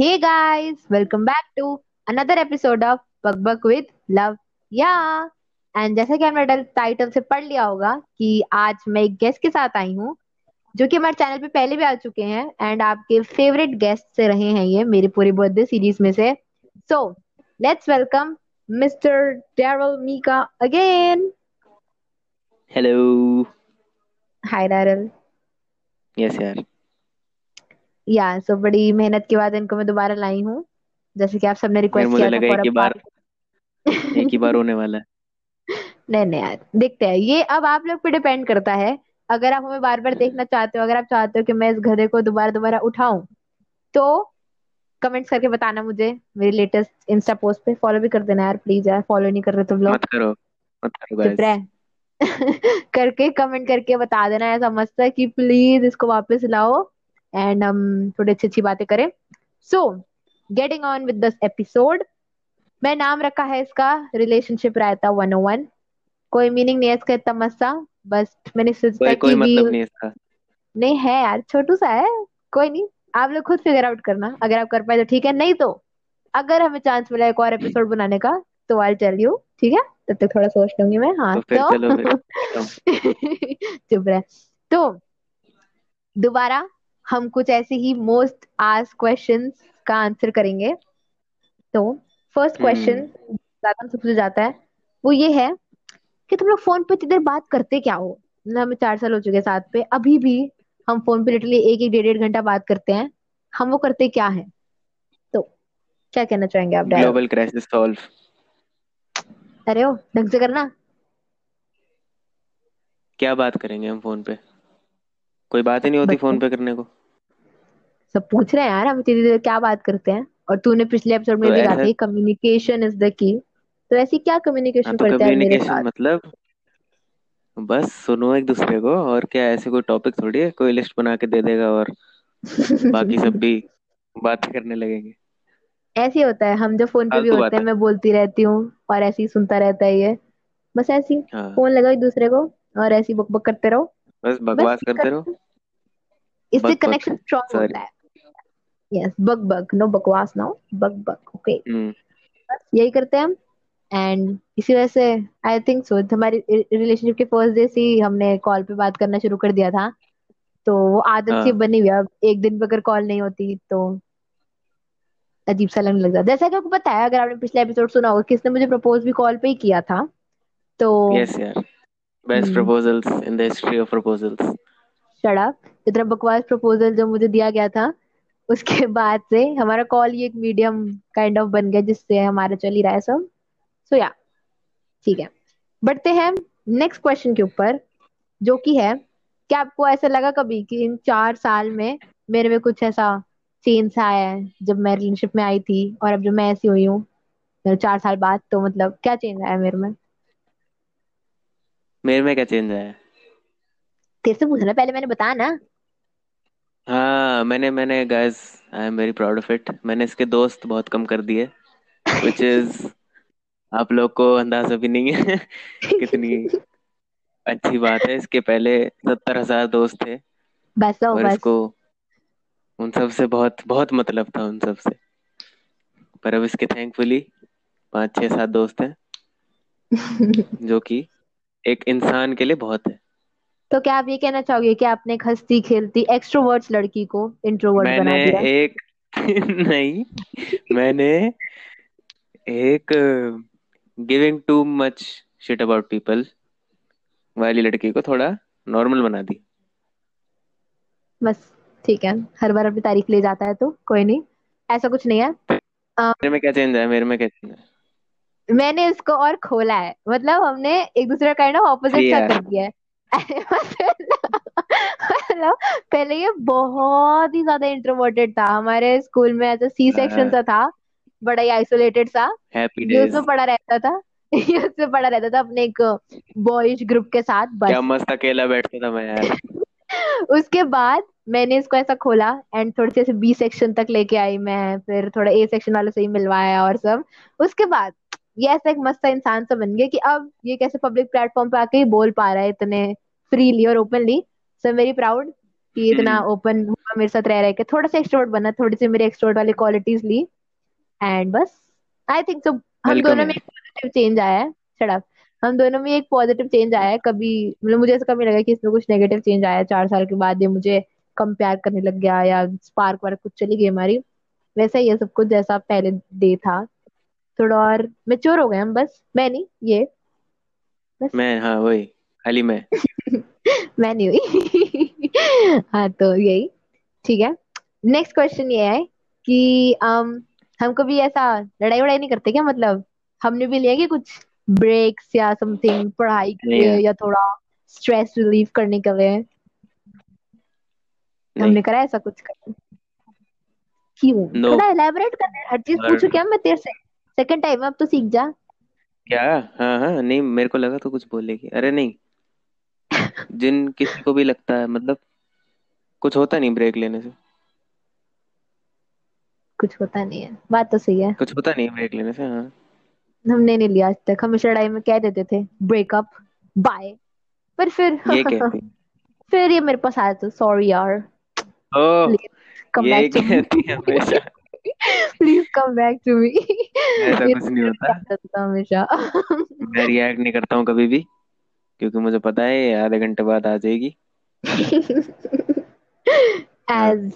Hey guys, welcome back to another episode of Bak Bak with Luv या and जैसा कि हमने title से पढ़ लिया होगा कि आज मैं एक गेस्ट के साथ आई हूँ जो कि हमारे चैनल पे पहले भी आ चुके हैं एंड आपके फेवरेट गेस्ट से रहे हैं ये मेरे पूरे बर्थडे सीरीज़ में से। So let's welcome mister Darryl Mika again hello hi Darryl yes यार. या सो बड़ी मेहनत के बाद इनको मैं दोबारा लाई हूँ। जैसे कि आप सबने यार रिक्वेस्ट मुझे किया था लगा फॉर एक अ ही बार एक ही बार होने वाला है। नहीं नहीं यार देखते हैं। ये अब आप लोग पे डिपेंड करता है। अगर आप हमें बार बार देखना चाहते हो अगर आप चाहते हो कि मैं इस गधे को दोबारा दोबारा उठाऊं तो कमेंट्स करके बताना मुझे मेरी लेटेस्ट इंस्टा पोस्ट पे। फॉलो भी कर देना यार प्लीज़ यार फॉलो नहीं कर रहे तुम लोग। मत करो मत करो चुप गाइस रह। करके कमेंट करके बता देना ऐसा मस्त है कि प्लीज़ इसको वापस लाओ। एंड हम थोड़ी अच्छी अच्छी बातें करें। So getting on with this episode मैं नाम रखा है इसका रिलेशनशिप रायता 101 कोई मीनिंग नहीं है इसका इतना मस्त बस मैंने सोचा कोई कोई कि मतलब नहीं इसका। नहीं है यार छोटू सा है कोई नहीं। आप लोग खुद फिगर आउट करना अगर आप कर पाए तो ठीक है नहीं तो अगर हमें चांस मिला एक और एपिसोड बनाने का तो आई टेल यू ठीक है? तब तक थोड़ा सोच लूँगी मैं हाँ तो तो चुप रहे। तो दोबारा हम कुछ ऐसे ही मोस्ट आस्क क्वेश्चन का आंसर करेंगे। तो फ़र्स्ट क्वेश्चन हम्म ज़्यादा पूछा जाता है वो ये है कि तुम लोग फ़ोन पे इतनी देर बात करते क्या हो? मतलब हमें चार साल हो चुके हैं साथ पे अभी भी हम फ़ोन पे लिटरली एक एक डेढ़ डेढ़ घंटा बात करते हैं हम वो करते क्या है? तो क्या कहना चाहेंगे आप ग्लोबल क्राइसिस सॉल्व अरे ओ ढंग से करना। क्या बात करेंगे हम फ़ोन पे? कोई बात ही नहीं होती फ़ोन पे करने को। सब पूछ रहे हैं यार हम देर क्या बात करते हैं? और तूने पिछले एपिसोड में तो भी कहा ऐसा था कम्युनिकेशन इज़ द की तो ऐसी क्या हाँ कम्युनिकेशन तो करते हैं मेरे कम्युनिकेशन साथ मतलब बस सुनो एक दूसरे को और क्या ऐसे कोई टॉपिक थोड़ी है? कोई लिस्ट बना के दे देगा और बाकी सब भी बातें करने लगेंगे। ऐसे ही होता है हम जब फ़ोन पे भी होते हैं मैं बोलती रहती हूँ और ऐसे ही सुनता रहता है ये। बस ऐसे ही हाँ। फ़ोन लगाओ एक दूसरे को और ऐसे ही बक बक करते रहो। बस बकवास करते रहो। इससे कनेक्शन स्ट्रांग सॉरी होता है। यस बक बक नो बकवास नो बक बक ओके यही करते हैं हम. एंड इसी वजह से आई थिंक सो हमारी रिलेशनशिप के फ़र्स्ट डे से ही हमने कॉल पे बात करना शुरू कर दिया था. तो वो आदत सी हाँ. बनी हुई है. अब एक दिन भी अगर कॉल नहीं होती तो अजीब सा लगने लग जाता जैसा कि आपको पता है अगर आपने पिछला एपिसोड सुना होगा किसने मुझे प्रपोज भी कॉल पे ही किया था. तो यस यार best proposals in the history of proposals शराब इतना बकवास प्रपोजल जो मुझे दिया गया था उसके बाद से हमारा कॉल ही एक मीडियम काइंड ऑफ़ बन गया जिससे हमारा चल ही रहा है सब। सो या ठीक है। बढ़ते हैं नेक्स्ट क्वेश्चन के ऊपर जो कि है क्या आपको ऐसा लगा कभी कि इन चार साल में मेरे में कुछ ऐसा चेंज आया है जब मैं रिलेशनशिप में आई थी और अब जब मैं ऐसी हुई हूँ चार साल बाद तो मतलब क्या चेंज आया मेरे में? मेरे में क्या चेंज आया? तेरे से पूछना पहले मैंने बताया ना। हाँ मैंने मैंने guys I am very proud of it मैंने इसके दोस्त बहुत कम कर दिए विच इज़ आप लोग को अंदाज़ा भी नहीं है कितनी अच्छी बात है। इसके पहले सत्तर हज़ार दोस्त थे बस और बस इसको उन सबसे बहुत बहुत मतलब था उन सबसे। पर अब इसके थैंकफुली पाँच छह सात दोस्त हैं जो कि एक इंसान के लिए बहुत है। तो क्या आप ये कहना चाहोगे कि आपने एक हंसती खेलती एक्सट्रोवर्ट्स लड़की को इंट्रोवर्ट मैंने बना दिया? एक नहीं मैंने एक giving too much shit about people वाली लड़की को थोड़ा नॉर्मल बना दी। बस ठीक है। हर बार अपनी तारीफ़ ले जाता है तो कोई नहीं। ऐसा कुछ नहीं है। मेरे में क्या चेंज है मेरे में क्या चेंज है मैंने इसको और खोला है। मतलब हमने एक दूसरे का काइंड ऑफ़ ऑपोजिट सा कर दिया है? मतलब पहले ये बहुत ही ज़्यादा इंट्रोवर्टेड था। हमारे स्कूल में ऐसा सी सेक्शन सा था बड़ा ही आइसोलेटेड सा। डेज़ उसमें पड़ा रहता था। ये उसमें पड़ा रहता था अपने एक बॉयज़ ग्रुप के साथ बस। क्या मस्त अकेला बैठता था मैं यार। उसके बाद मैंने इसको ऐसा खोला एंड थोड़ी सी ऐसे बी सेक्शन तक लेके आई मैं फिर थोड़ा ए सेक्शन वालों से ही मिलवाया और सब। उसके बाद ये ऐसा एक मस्त इंसान सा बन गया कि अब ये कैसे पब्लिक प्लेटफॉर्म पे आके ही बोल पा रहा है इतने फ्रीली और ओपनली सो वेरी प्राउड कि इतना ओपन हुआ मेरे साथ रह रह के थोड़ा सा एक्सट्रोवर्ट बना थोड़ी सी मेरे एक्सट्रोवर्ट वाली क्वालिटीज ली। एंड बस आई थिंक सो हम दोनों में एक पॉजिटिव चेंज आया है। शट हम दोनों में एक पॉजिटिव चेंज आया है। कभी मतलब मुझे ऐसा कभी लगा कि इसमें कुछ नेगेटिव चेंज आया। चार साल के बाद ये मुझे कंपेयर करने लग गया या स्पार्क वार्क कुछ चली गई हमारी। वैसा ही है सब कुछ जैसा पहले डे था। थोड़ा और मेच्योर हो गए हम बस। मैं नहीं ये। बस। मैं हाँ वही। खाली मैं। मैं नहीं हुई। हाँ तो यही। ठीक है। नेक्स्ट क्वेश्चन ये है कि um, हम कभी ऐसा लड़ाई वड़ाई नहीं करते क्या? मतलब हमने भी लिया कि कुछ? ब्रेक्स या समथिंग पढ़ाई के लिए या थोड़ा स्ट्रेस रिलीव करने के लिए? हमने करा ऐसा कुछ? कर क्यों नो थोड़ा एलैबोरेट कर हर चीज़ पूछू क्या मैं तेरे से? सेकंड टाइम अब तो सीख जा। क्या? हाँ हाँ नहीं मेरे को लगा तो कुछ बोलेगी अरे नहीं। जिन किसी को भी लगता है मतलब कुछ होता नहीं ब्रेक लेने से। कुछ होता नहीं है। बात तो सही है। कुछ होता नहीं ब्रेक लेने से हाँ। हमने नहीं लिया आज तक। हमेशा लड़ाई में कह देते थे ब्रेकअप बाय पर फिर ये कहती। फिर ये मेरे पास आया तो सॉरी यार। कम ये बैक कहती है हमेशा। Please come back to me ऐसा कुछ नहीं होता। कहता था हमेशा। मैं रिएक्ट नहीं करता हूँ कभी भी क्योंकि मुझे पता है आधे घंटे बाद आ जाएगी। एज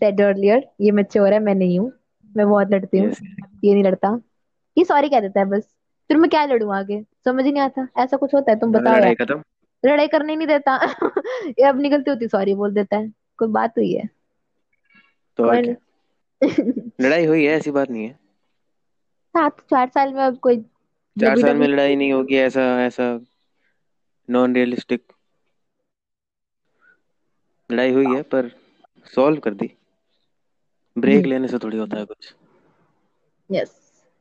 सेड अर्लियर ये मैच्योर है मैं नहीं हूँ। मैं बहुत लड़ती हूँ। ये नहीं लड़ता। ये सॉरी कह देता है बस। फिर मैं क्या लड़ू आगे? समझ ही नहीं आता। ऐसा कुछ होता है तुम बताओ लड़ाई खत्म। लड़ाई करने नहीं देता। ये अब निकलती होती सॉरी बोल देता है। कोई बात हुई है। तो और लड़ाई हुई है ऐसी बात नहीं है। हाँ तो चार साल में अब कोई चार साल में लड़ाई नहीं होगी ऐसा ऐसा नॉन रियलिस्टिक लड़ाई हुई है पर सॉल्व कर दी। ब्रेक लेने से थोड़ी होता है कुछ। यस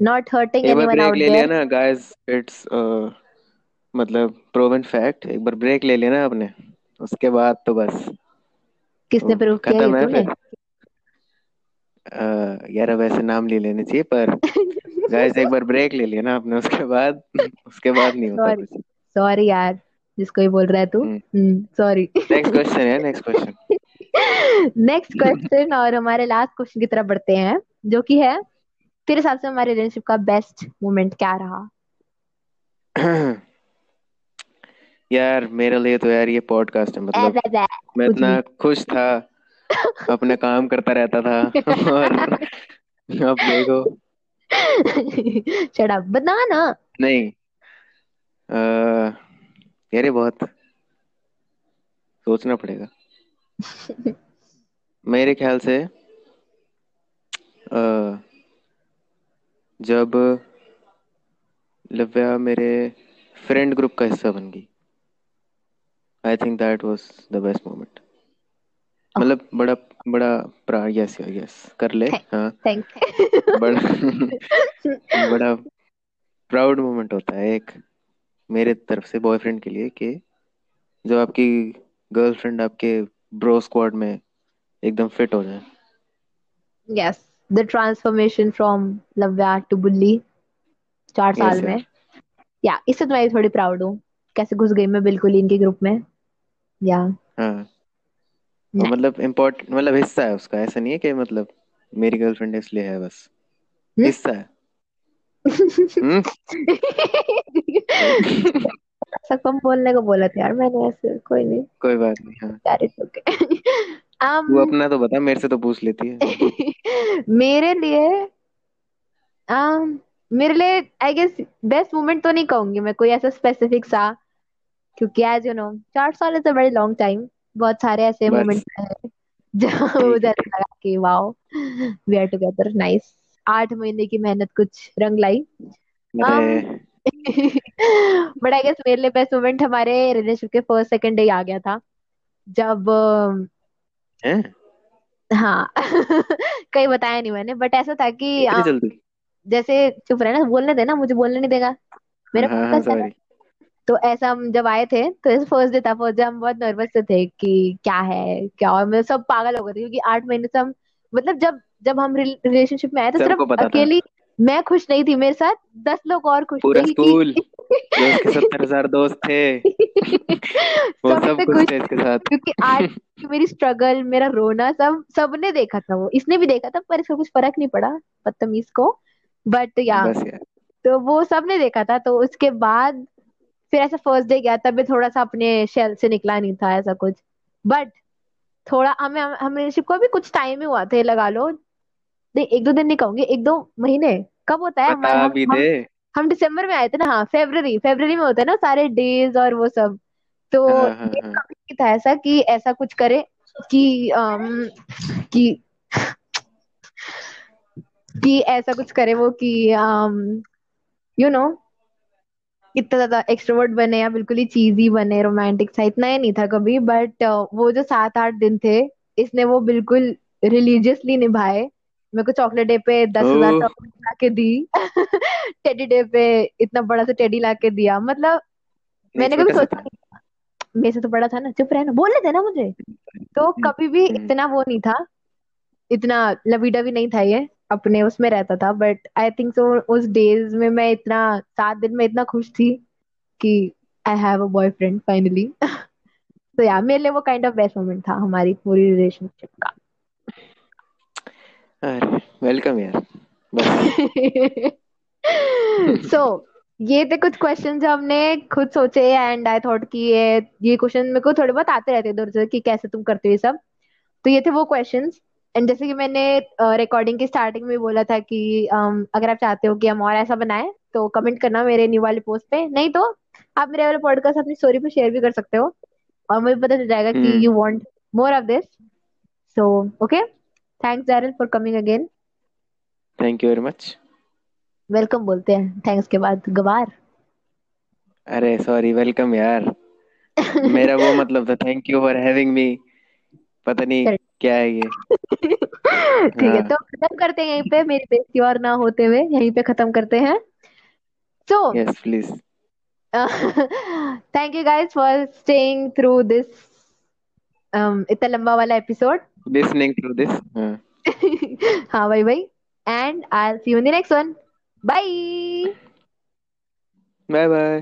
नॉट हर्टिंग एक बार एनीवन ब्रेक आउट ले लिया ना गाइस इट्स मतलब प्रूवन फैक्ट एक बार ब्रेक ले लिया ना आपने उसके बाद तो बस। किसने प्रूव किया खत्म है यार अब ऐसे नाम ले लेने चाहिए पर गाइस एक बार ब्रेक ले लिया ना आपने उसके बाद उसके बाद नहीं होता सॉरी कुछ। सॉरी यार जिसको ही बोल रहा है तू। सॉरी नेक्स्ट क्वेश्चन है नेक्स्ट क्वेश्चन नेक्स्ट क्वेश्चन और हमारे लास्ट क्वेश्चन की तरफ़ बढ़ते हैं जो कि है तेरे हिसाब से हमारे रिलेशनशिप का बेस्ट मोमेंट क्या रहा? यार मेरे लिए तो यार ये पॉडकास्ट है मतलब मैं इतना खुश था। अपने काम करता रहता था। और अब देखो। अप बता ना नहीं आ, यार बहुत। सोचना पड़ेगा। मेरे ख्याल से अ, जब लव्या मेरे फ्रेंड ग्रुप का हिस्सा बन गई I think that was the best moment मतलब बड़ा बड़ा प्रा यस यस कर ले हाँ। थैंक बड़ा बड़ा प्राउड मोमेंट होता है एक मेरे तरफ़ से बॉयफ्रेंड के लिए कि जब आपकी गर्लफ्रेंड आपके ब्रो स्क्वाड में एकदम फिट हो जाए। Yes the transformation from Lavya to bully चार साल में। यार या इससे तो मैं थोड़ी प्राउड हूँ। कैसे घुस गई मैं बिल्कुल इनके ग्रुप में। या हाँ। और मतलब इम्पोर्टेंट मतलब हिस्सा है उसका ऐसा नहीं है कि मतलब मेरी गर्लफ्रेंड इसलिए है बस। हम्म? हिस्सा है। हम्म? ऐसा कम बोलने को बोला था यार मैंने ऐसे कोई नहीं। कोई बात नहीं हाँ। यार इट्स ओके तू um अपना तो बता मेरे से तो पूछ लेती है। मेरे लिए um मेरे लिए आई गेस बेस्ट मोमेंट तो नहीं कहूँगी मैं कोई ऐसा स्पेसिफिक सा क्योंकि एज यू नो चार साल is a very long time बहुत सारे ऐसे मोमेंट्स हैं जहाँ मुझे ऐसा लगा कि wow we are together nice आठ महीने की मेहनत कुछ रंग लाई। um बट आई गेस मेरे लिए बेस्ट मोमेंट हमारे रिलेशनशिप के फ़र्स्ट सेकंड डे आ गया था। जब अम, हाँ? कहीं बताया नहीं मैंने बट ऐसा था कि अम, जल्दी? जैसे चुप रहना बोलने देना मुझे बोलने नहीं देगा। मेरा हाँ हाँ पॉडकास्ट है ना सॉरी तो ऐसा हम जब आए थे तो ऐसे फ़र्स्ट डे था फ़र्स्ट डे हम बहुत नर्वस से थे कि क्या है क्या और मैं सब पागल हो गए थे क्योंकि आठ महीने से हम मतलब जब जब हम रिलेशनशिप में आए तो सिर्फ़ अकेली मैं खुश नहीं थी मेरे साथ दस लोग और खुश पूरा स्कूल सत्तर हज़ार दोस्त थे। वो सब कुछ खुश थे इसके साथ। क्योंकि आज मेरी स्ट्रगल मेरा रोना सब सबने देखा था वो। इसने भी देखा था पर इसका कुछ फ़र्क नहीं पड़ा बदतमीज को। बट या यार। तो वो सबने देखा था तो उसके बाद फिर ऐसा फ़र्स्ट डे गया तब भी थोड़ा सा अपने शेल से निकला नहीं था ऐसा कुछ। बट थोड़ा हमें हमें को भी कुछ टाइम ही हुआ थे लगा लो। नहीं एक दो दिन नहीं कहूँगी एक दो महीने। कब होता है? बता हम भी दे। हम हम दिसंबर में आए थे ना हाँ फरवरी फरवरी में होता है ना सारे डेज़ और वो सब। तो हाँ हाँ ये हाँ। था ऐसा कि ऐसा कुछ करे कि um, कि कि ऐसा कुछ करे वो कि यू नो इतना ज़्यादा एक्सट्रोवर्ट बने या बिल्कुल ही चीजी बने रोमांटिक सा इतना ही नहीं था कभी बट वो जो सात आठ दिन थे इसने वो बिल्कुल रिलीजियसली निभाए। मेरे को चॉकलेट डे पे दस हज़ार ला के दी। टेडी डे पे इतना बड़ा सा टेडी ला के दिया। मतलब मैंने कभी सा सोचा था नहीं मेरे से तो बड़ा था ना। चुप रहना। बोलने देना मुझे। तो कभी भी हम्म। इतना वो नहीं था। इतना लवी भी नहीं था ये। अपने उसमें रहता था बट आई थिंक सो उस डेज़ में मैं इतना सात दिन में इतना खुश थी कि I have a boyfriend finally तो या मेरे लिए वो काइंड ऑफ़ बेस्ट मोमेंट था हमारी पूरी रिलेशनशिप का. अरे वेलकम यार. सो so, ये थे कुछ क्वेश्चन जो हमने खुद सोचे एंड आई थॉट कि ये ये क्वेश्चन मेरे को थोड़े बहुत आते रहते इधर उधर कि कैसे तुम करते हो ये सब. तो ये थे वो क्वेश्चंस एंड जैसे कि मैंने रिकॉर्डिंग की स्टार्टिंग में बोला था कि um, अगर आप चाहते हो कि हम और ऐसा बनाए तो कमेंट करना मेरे न्यू वाले पोस्ट पे। नहीं तो आप मेरे वाले पॉडकास्ट अपनी स्टोरी पे शेयर भी कर सकते हो। और मुझे पता चल जाएगा कि you want more of this so okay thanks Darryl for coming again thank you very much welcome बोलते हैं। थैंक्स के बाद गवार। अरे सॉरी वेलकम यार। मेरा वो मतलब था thank you for having me पता नहीं क्या है ये? ठीक है हाँ। तो खत्म करते हैं यहीं पे मेरी बेइज्जती और ना होते हुए यहीं पे खत्म करते हैं। So yes please thank you guys for staying through this इतना लंबा वाला एपिसोड लिसनिंग थ्रू दिस हाँ। भाई भाई and I see you in the next one bye bye bye